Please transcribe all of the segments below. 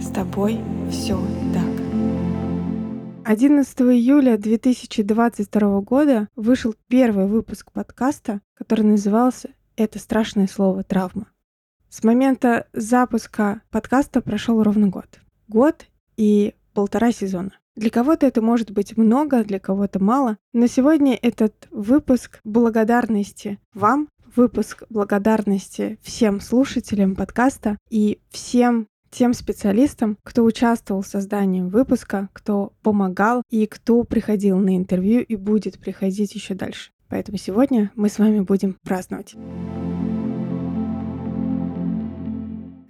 С тобой все так. 11 июля 2022 года вышел первый выпуск подкаста, который назывался «Это страшное слово травма». С момента запуска подкаста прошел ровно год. Год и полтора сезона. Для кого-то это может быть много, для кого-то мало. Но сегодня этот выпуск благодарности вам, выпуск благодарности всем слушателям подкаста и всем тем специалистам, кто участвовал в создании выпуска, кто помогал и кто приходил на интервью и будет приходить еще дальше. Поэтому сегодня мы с вами будем праздновать.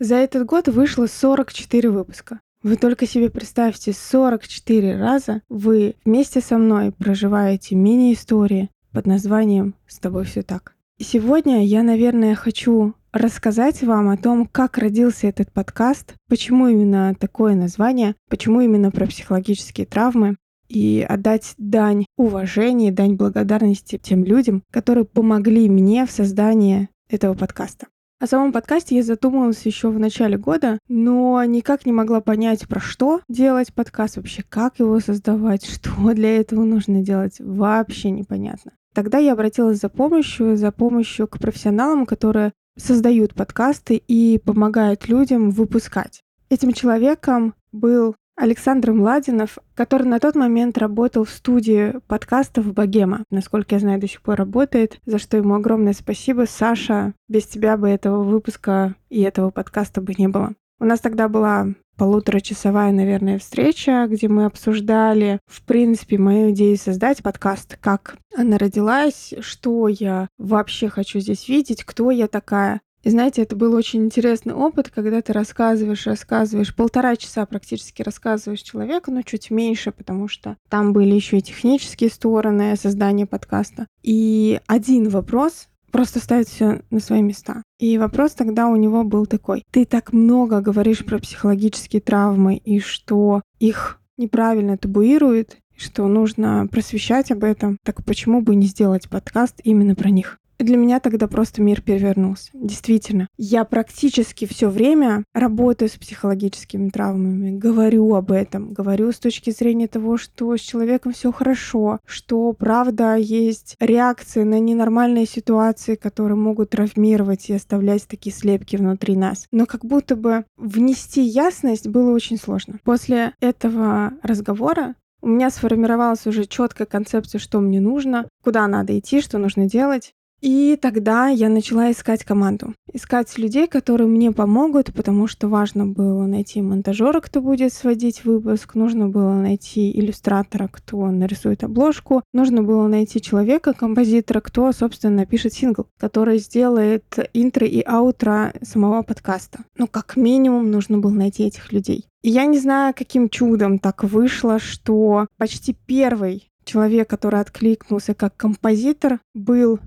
За этот год вышло 44 выпуска. Вы только себе представьте, 44 раза вы вместе со мной проживаете мини-истории под названием «С тобой все так». И сегодня я, наверное, хочу рассказать вам о том, как родился этот подкаст, почему именно такое название, почему именно про психологические травмы, и отдать дань уважения, дань благодарности тем людям, которые помогли мне в создании этого подкаста. О самом подкасте я задумывалась еще в начале года, но никак не могла понять, про что делать подкаст, вообще как его создавать, что для этого нужно делать, вообще непонятно. Тогда я обратилась за помощью, за помощью к профессионалам, которые создают подкасты и помогают людям выпускать. Этим человеком был Александр Младинов, который на тот момент работал в студии подкастов «Богема». Насколько я знаю, до сих пор работает, за что ему огромное спасибо. Саша, без тебя бы этого выпуска и этого подкаста бы не было. У нас тогда была полуторачасовая, наверное, встреча, где мы обсуждали, в принципе, мою идею создать подкаст, как она родилась, что я вообще хочу здесь видеть, кто я такая. И знаете, это был очень интересный опыт, когда ты рассказываешь, рассказываешь, полтора часа практически рассказываешь человеку, но чуть меньше, потому что там были еще и технические стороны создания подкаста. И один вопрос просто ставит все на свои места. И вопрос тогда у него был такой. Ты так много говоришь про психологические травмы и что их неправильно табуируют, что нужно просвещать об этом. Так почему бы не сделать подкаст именно про них? Для меня тогда просто мир перевернулся. Действительно. Я практически все время работаю с психологическими травмами, говорю об этом, говорю с точки зрения того, что с человеком все хорошо, что правда есть реакции на ненормальные ситуации, которые могут травмировать и оставлять такие слепки внутри нас. Но как будто бы внести ясность было очень сложно. После этого разговора у меня сформировалась уже четкая концепция, что мне нужно, куда надо идти, что нужно делать. И тогда я начала искать команду. Искать людей, которые мне помогут, потому что важно было найти монтажера, кто будет сводить выпуск, нужно было найти иллюстратора, кто нарисует обложку, нужно было найти человека, композитора, кто, собственно, напишет сингл, который сделает интро и аутро самого подкаста. Ну, как минимум, нужно было найти этих людей. И я не знаю, каким чудом так вышло, что почти первый человек, который откликнулся как композитор, был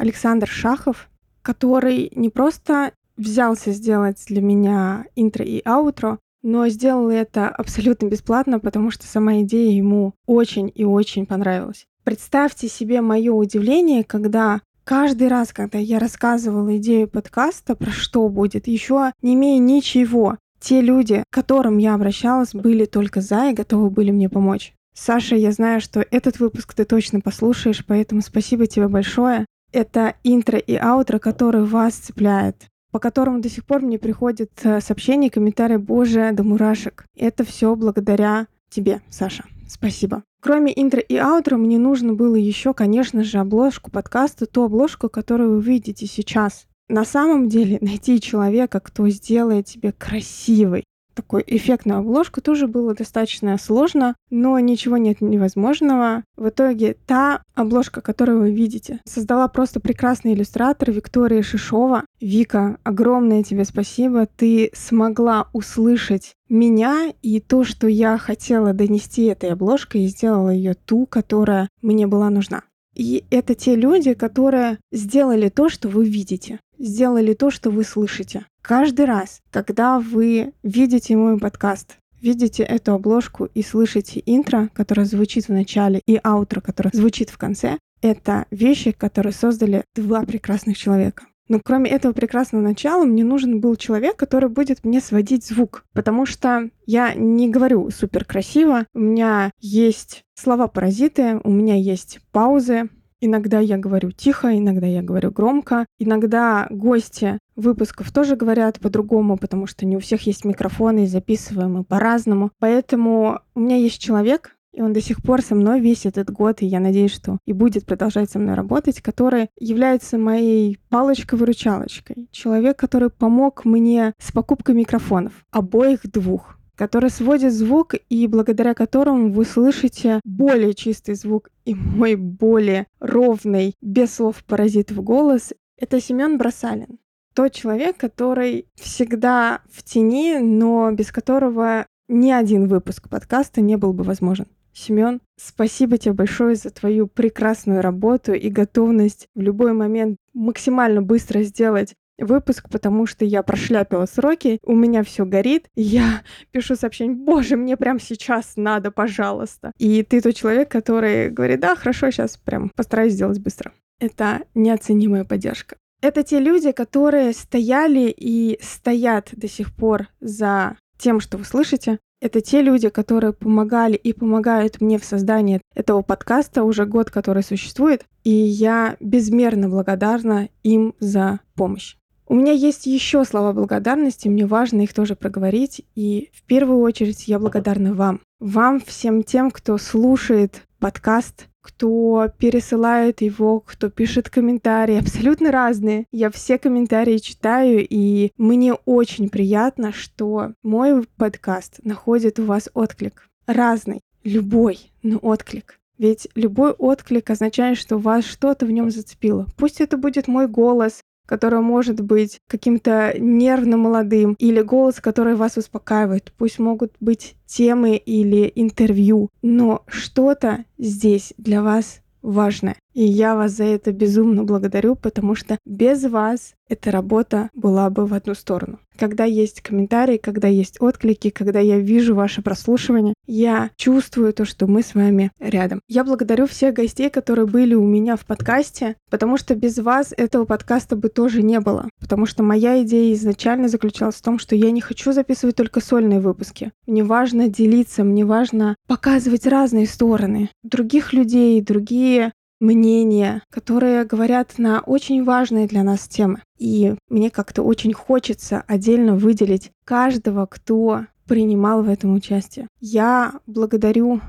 Александр Шахов, который не просто взялся сделать для меня интро и аутро, но сделал это абсолютно бесплатно, потому что сама идея ему очень и очень понравилась. Представьте себе мое удивление, когда каждый раз, когда я рассказывала идею подкаста, про что будет, еще не имея ничего, те люди, к которым я обращалась, были только за и готовы были мне помочь. Саша, я знаю, что этот выпуск ты точно послушаешь, поэтому спасибо тебе большое. Это интро и аутро, которые вас цепляет по которому до сих пор мне приходят э, сообщения, комментарии, боже, до мурашек. Это все благодаря тебе, Саша. Спасибо. Кроме интро и аутро, мне нужно было еще, конечно же, обложку подкаста, ту обложку, которую вы видите сейчас. На самом деле, найти человека, кто сделает тебе красивый, такую эффектную обложку тоже было достаточно сложно, но ничего нет невозможного. В итоге та обложка, которую вы видите, создала просто прекрасный иллюстратор Виктория Шишова. Вика, огромное тебе спасибо. Ты смогла услышать меня и то, что я хотела донести этой обложкой, и сделала ее ту, которая мне была нужна. И это те люди, которые сделали то, что вы видите, сделали то, что вы слышите. Каждый раз, когда вы видите мой подкаст, видите эту обложку и слышите интро, которое звучит в начале, и аутро, которое звучит в конце, это вещи, которые создали два прекрасных человека. Но кроме этого прекрасного начала, мне нужен был человек, который будет мне сводить звук. Потому что я не говорю супер красиво. У меня есть слова-паразиты, у меня есть паузы, Иногда я говорю тихо, иногда я говорю громко. Иногда гости выпусков тоже говорят по-другому, потому что не у всех есть микрофоны и записываем мы по-разному. Поэтому у меня есть человек, и он до сих пор со мной весь этот год, и я надеюсь, что и будет продолжать со мной работать, который является моей палочкой-выручалочкой. Человек, который помог мне с покупкой микрофонов, обоих двух который сводит звук и благодаря которому вы слышите более чистый звук и мой более ровный, без слов паразитов голос. Это Семен Бросалин. Тот человек, который всегда в тени, но без которого ни один выпуск подкаста не был бы возможен. Семен, спасибо тебе большое за твою прекрасную работу и готовность в любой момент максимально быстро сделать выпуск, потому что я прошляпила сроки, у меня все горит, я пишу сообщение, боже, мне прям сейчас надо, пожалуйста. И ты тот человек, который говорит, да, хорошо, сейчас прям постараюсь сделать быстро. Это неоценимая поддержка. Это те люди, которые стояли и стоят до сих пор за тем, что вы слышите. Это те люди, которые помогали и помогают мне в создании этого подкаста уже год, который существует. И я безмерно благодарна им за помощь. У меня есть еще слова благодарности, мне важно их тоже проговорить. И в первую очередь я благодарна вам. Вам всем тем, кто слушает подкаст, кто пересылает его, кто пишет комментарии, абсолютно разные. Я все комментарии читаю, и мне очень приятно, что мой подкаст находит у вас отклик. Разный, любой, но отклик. Ведь любой отклик означает, что вас что-то в нем зацепило. Пусть это будет мой голос, который может быть каким-то нервно молодым, или голос, который вас успокаивает. Пусть могут быть темы или интервью, но что-то здесь для вас важное. И я вас за это безумно благодарю, потому что без вас эта работа была бы в одну сторону. Когда есть комментарии, когда есть отклики, когда я вижу ваше прослушивание, я чувствую то, что мы с вами рядом. Я благодарю всех гостей, которые были у меня в подкасте, потому что без вас этого подкаста бы тоже не было. Потому что моя идея изначально заключалась в том, что я не хочу записывать только сольные выпуски. Мне важно делиться, мне важно показывать разные стороны других людей, другие мнения, которые говорят на очень важные для нас темы. И мне как-то очень хочется отдельно выделить каждого, кто принимал в этом участие. Я благодарю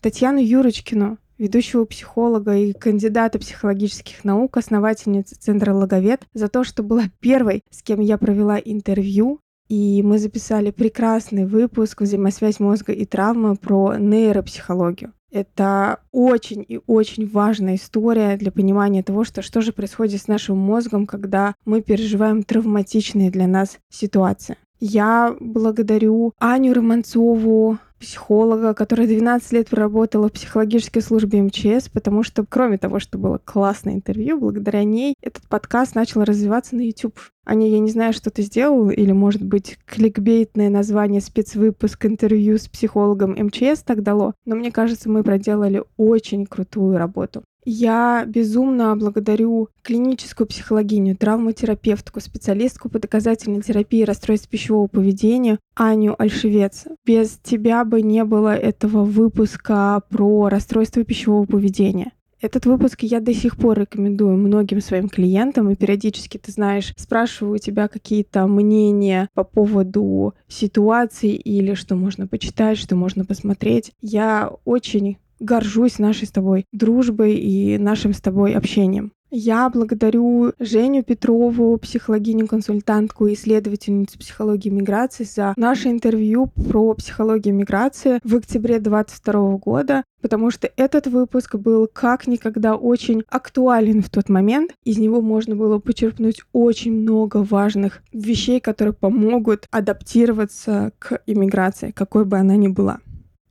Татьяну Юрочкину, ведущего психолога и кандидата психологических наук, основательницы Центра Логовед, за то, что была первой, с кем я провела интервью. И мы записали прекрасный выпуск «Взаимосвязь мозга и травмы» про нейропсихологию. Это очень и очень важная история для понимания того, что, что же происходит с нашим мозгом, когда мы переживаем травматичные для нас ситуации. Я благодарю Аню Романцову, психолога, которая 12 лет проработала в психологической службе МЧС, потому что, кроме того, что было классное интервью, благодаря ней этот подкаст начал развиваться на YouTube. Аня, я не знаю, что ты сделал, или, может быть, кликбейтное название спецвыпуск интервью с психологом МЧС так дало, но мне кажется, мы проделали очень крутую работу. Я безумно благодарю клиническую психологиню, травматерапевтку, специалистку по доказательной терапии расстройств пищевого поведения Аню Альшевец. Без тебя бы не было этого выпуска про расстройство пищевого поведения. Этот выпуск я до сих пор рекомендую многим своим клиентам, и периодически, ты знаешь, спрашиваю у тебя какие-то мнения по поводу ситуации или что можно почитать, что можно посмотреть. Я очень горжусь нашей с тобой дружбой и нашим с тобой общением. Я благодарю Женю Петрову, психологиню-консультантку и исследовательницу психологии миграции за наше интервью про психологию миграции в октябре 2022 года, потому что этот выпуск был как никогда очень актуален в тот момент. Из него можно было почерпнуть очень много важных вещей, которые помогут адаптироваться к иммиграции, какой бы она ни была.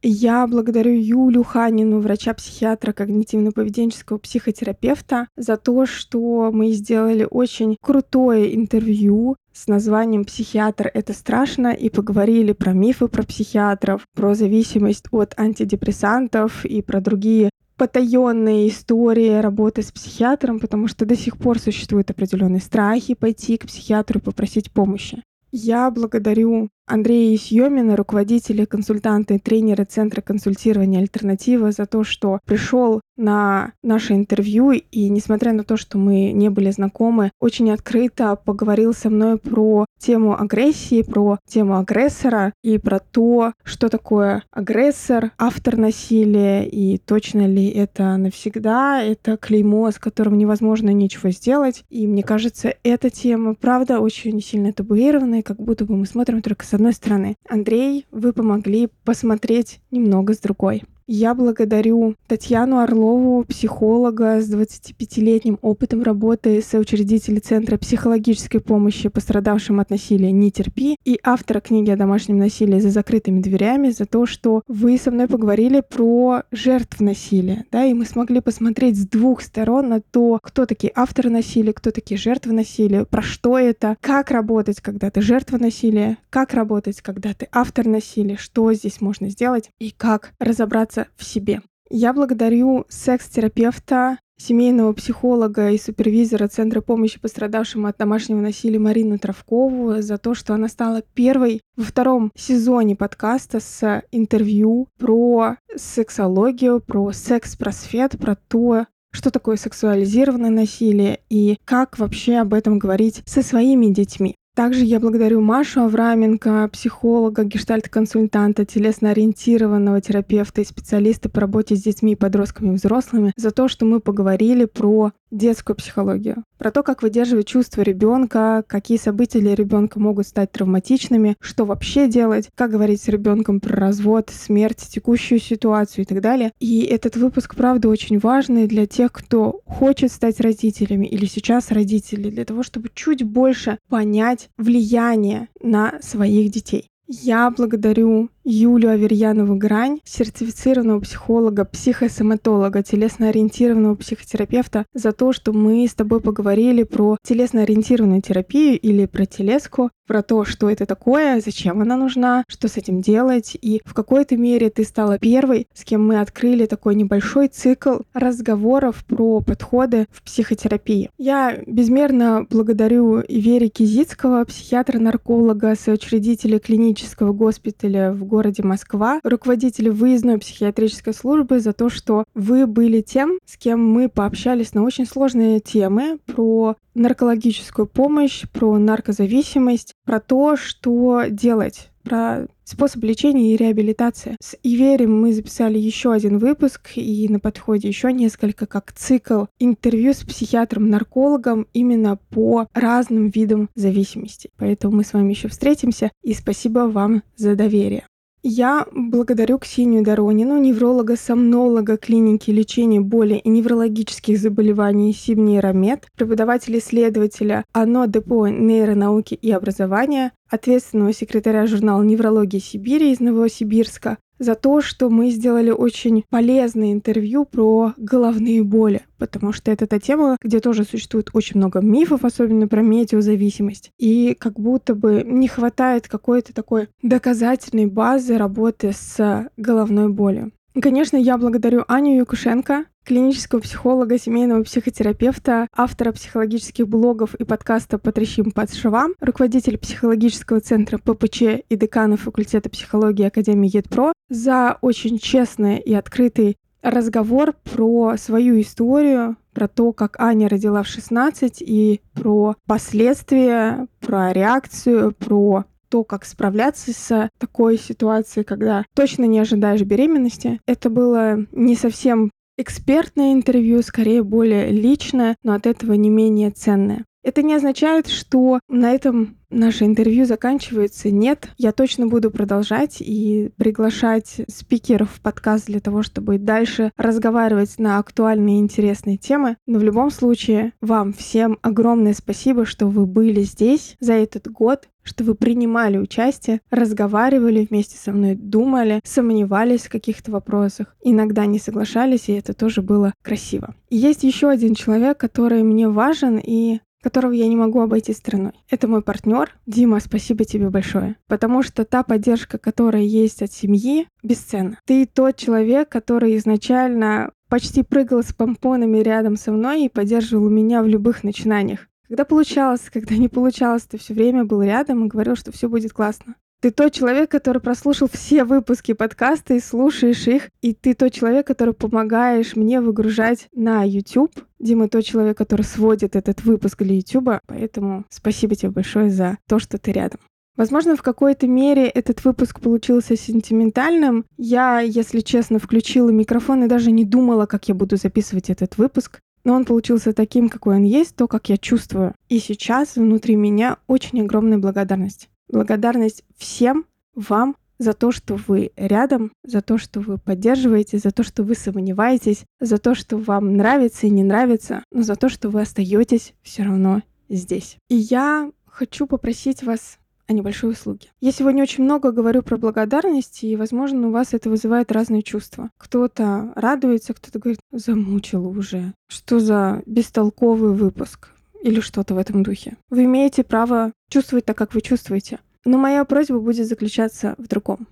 Я благодарю Юлю Ханину, врача-психиатра, когнитивно-поведенческого психотерапевта, за то, что мы сделали очень крутое интервью с названием «Психиатр — это страшно» и поговорили про мифы про психиатров, про зависимость от антидепрессантов и про другие потаенные истории работы с психиатром, потому что до сих пор существуют определенные страхи пойти к психиатру и попросить помощи. Я благодарю Андрея Съемина, руководителя, консультанта и тренера Центра консультирования «Альтернатива» за то, что пришел на наше интервью и, несмотря на то, что мы не были знакомы, очень открыто поговорил со мной про тему агрессии, про тему агрессора и про то, что такое агрессор, автор насилия и точно ли это навсегда, это клеймо, с которым невозможно ничего сделать. И мне кажется, эта тема, правда, очень сильно табуированная, как будто бы мы смотрим только с одной стороны. Андрей, вы помогли посмотреть немного с другой. Я благодарю Татьяну Орлову, психолога с 25-летним опытом работы, соучредителя Центра психологической помощи пострадавшим от насилия «Не терпи» и автора книги о домашнем насилии за закрытыми дверями за то, что вы со мной поговорили про жертв насилия, да, и мы смогли посмотреть с двух сторон на то, кто такие авторы насилия, кто такие жертвы насилия, про что это, как работать, когда ты жертва насилия, как работать, когда ты автор насилия, что здесь можно сделать и как разобраться в себе. Я благодарю секс-терапевта, семейного психолога и супервизора Центра помощи пострадавшим от домашнего насилия Марину Травкову за то, что она стала первой во втором сезоне подкаста с интервью про сексологию, про секс-просвет, про то, что такое сексуализированное насилие и как вообще об этом говорить со своими детьми. Также я благодарю Машу Авраменко, психолога, гештальт-консультанта, телесно-ориентированного терапевта и специалиста по работе с детьми, подростками и взрослыми за то, что мы поговорили про детскую психологию, про то, как выдерживать чувства ребенка, какие события для ребенка могут стать травматичными, что вообще делать, как говорить с ребенком про развод, смерть, текущую ситуацию и так далее. И этот выпуск, правда, очень важный для тех, кто хочет стать родителями или сейчас родители, для того, чтобы чуть больше понять влияние на своих детей. Я благодарю Юлю Аверьянову Грань, сертифицированного психолога, психосоматолога, телесно-ориентированного психотерапевта, за то, что мы с тобой поговорили про телесно-ориентированную терапию или про телеску, про то, что это такое, зачем она нужна, что с этим делать. И в какой-то мере ты стала первой, с кем мы открыли такой небольшой цикл разговоров про подходы в психотерапии. Я безмерно благодарю Вере Кизицкого, психиатра-нарколога, соучредителя клинического госпиталя в городе Москва, руководителю выездной психиатрической службы за то, что вы были тем, с кем мы пообщались на очень сложные темы про наркологическую помощь, про наркозависимость, про то, что делать про способ лечения и реабилитации. С Иверем мы записали еще один выпуск, и на подходе еще несколько, как цикл интервью с психиатром-наркологом именно по разным видам зависимости. Поэтому мы с вами еще встретимся, и спасибо вам за доверие. Я благодарю Ксению Доронину, невролога-сомнолога клиники лечения боли и неврологических заболеваний Сибнейромед, преподавателя-исследователя АНО Депо нейронауки и образования, ответственного секретаря журнала «Неврология Сибири» из Новосибирска, за то, что мы сделали очень полезное интервью про головные боли, потому что это та тема, где тоже существует очень много мифов, особенно про метеозависимость. И как будто бы не хватает какой-то такой доказательной базы работы с головной болью. Конечно, я благодарю Аню Якушенко, клинического психолога, семейного психотерапевта, автора психологических блогов и подкаста «Потрещим под швам», руководитель психологического центра ППЧ и декана факультета психологии Академии ЕДПРО за очень честный и открытый разговор про свою историю, про то, как Аня родила в 16, и про последствия, про реакцию, про то, как справляться с такой ситуацией, когда точно не ожидаешь беременности. Это было не совсем экспертное интервью, скорее более личное, но от этого не менее ценное. Это не означает, что на этом наше интервью заканчивается. Нет, я точно буду продолжать и приглашать спикеров в подкаст для того, чтобы дальше разговаривать на актуальные и интересные темы. Но в любом случае, вам всем огромное спасибо, что вы были здесь за этот год, что вы принимали участие, разговаривали вместе со мной, думали, сомневались в каких-то вопросах, иногда не соглашались, и это тоже было красиво. И есть еще один человек, который мне важен, и которого я не могу обойти стороной. Это мой партнер. Дима, спасибо тебе большое. Потому что та поддержка, которая есть от семьи, бесценна. Ты тот человек, который изначально почти прыгал с помпонами рядом со мной и поддерживал меня в любых начинаниях. Когда получалось, когда не получалось, ты все время был рядом и говорил, что все будет классно. Ты тот человек, который прослушал все выпуски подкаста и слушаешь их. И ты тот человек, который помогаешь мне выгружать на YouTube. Дима тот человек, который сводит этот выпуск для YouTube. Поэтому спасибо тебе большое за то, что ты рядом. Возможно, в какой-то мере этот выпуск получился сентиментальным. Я, если честно, включила микрофон и даже не думала, как я буду записывать этот выпуск. Но он получился таким, какой он есть, то, как я чувствую. И сейчас внутри меня очень огромная благодарность. Благодарность всем вам за то, что вы рядом, за то, что вы поддерживаете, за то, что вы сомневаетесь, за то, что вам нравится и не нравится, но за то, что вы остаетесь все равно здесь. И я хочу попросить вас о небольшой услуге. Я сегодня очень много говорю про благодарность, и, возможно, у вас это вызывает разные чувства. Кто-то радуется, кто-то говорит, замучил уже. Что за бестолковый выпуск? Или что-то в этом духе. Вы имеете право чувствовать так, как вы чувствуете. Но моя просьба будет заключаться в другом.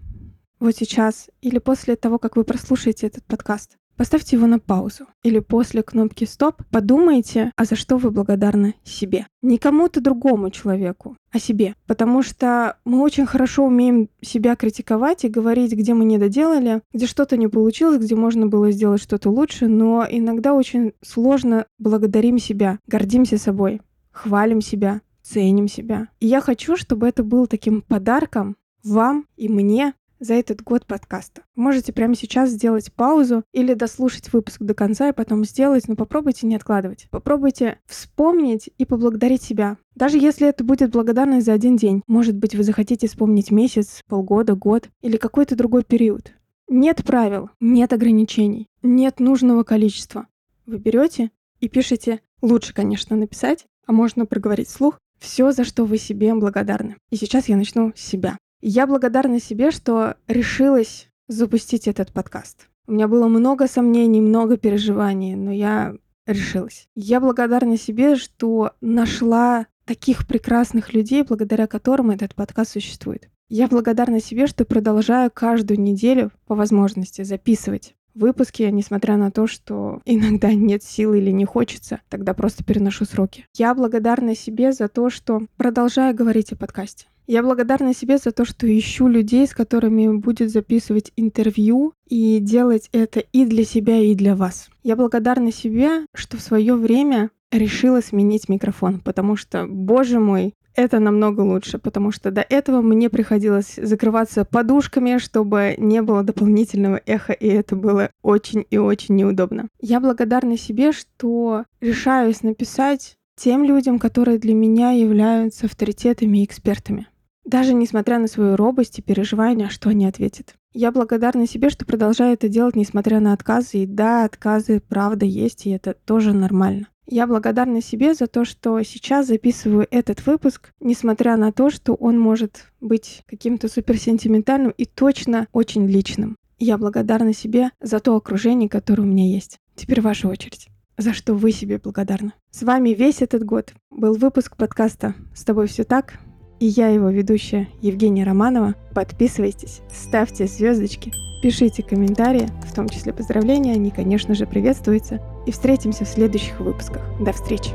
Вот сейчас или после того, как вы прослушаете этот подкаст, поставьте его на паузу. Или после кнопки «Стоп» подумайте, а за что вы благодарны себе. Не кому-то другому человеку, а себе. Потому что мы очень хорошо умеем себя критиковать и говорить, где мы не доделали, где что-то не получилось, где можно было сделать что-то лучше, но иногда очень сложно благодарим себя, гордимся собой, хвалим себя, ценим себя. И я хочу, чтобы это был таким подарком вам и мне за этот год подкаста. можете прямо сейчас сделать паузу или дослушать выпуск до конца и потом сделать, но попробуйте не откладывать. Попробуйте вспомнить и поблагодарить себя. Даже если это будет благодарность за один день. Может быть, вы захотите вспомнить месяц, полгода, год или какой-то другой период. Нет правил, нет ограничений, нет нужного количества. Вы берете и пишете, лучше, конечно, написать, а можно проговорить слух, все, за что вы себе благодарны. И сейчас я начну с себя. Я благодарна себе, что решилась запустить этот подкаст. У меня было много сомнений, много переживаний, но я решилась. Я благодарна себе, что нашла таких прекрасных людей, благодаря которым этот подкаст существует. Я благодарна себе, что продолжаю каждую неделю по возможности записывать выпуски, несмотря на то, что иногда нет сил или не хочется, тогда просто переношу сроки. Я благодарна себе за то, что продолжаю говорить о подкасте. Я благодарна себе за то, что ищу людей, с которыми будет записывать интервью и делать это и для себя, и для вас. Я благодарна себе, что в свое время решила сменить микрофон, потому что, боже мой, это намного лучше, потому что до этого мне приходилось закрываться подушками, чтобы не было дополнительного эха, и это было очень и очень неудобно. Я благодарна себе, что решаюсь написать тем людям, которые для меня являются авторитетами и экспертами даже несмотря на свою робость и переживания, что они ответят. Я благодарна себе, что продолжаю это делать, несмотря на отказы. И да, отказы правда есть, и это тоже нормально. Я благодарна себе за то, что сейчас записываю этот выпуск, несмотря на то, что он может быть каким-то суперсентиментальным и точно очень личным. Я благодарна себе за то окружение, которое у меня есть. Теперь ваша очередь. За что вы себе благодарны? С вами весь этот год был выпуск подкаста «С тобой все так» и я его ведущая Евгения Романова. Подписывайтесь, ставьте звездочки, пишите комментарии, в том числе поздравления, они, конечно же, приветствуются. И встретимся в следующих выпусках. До встречи!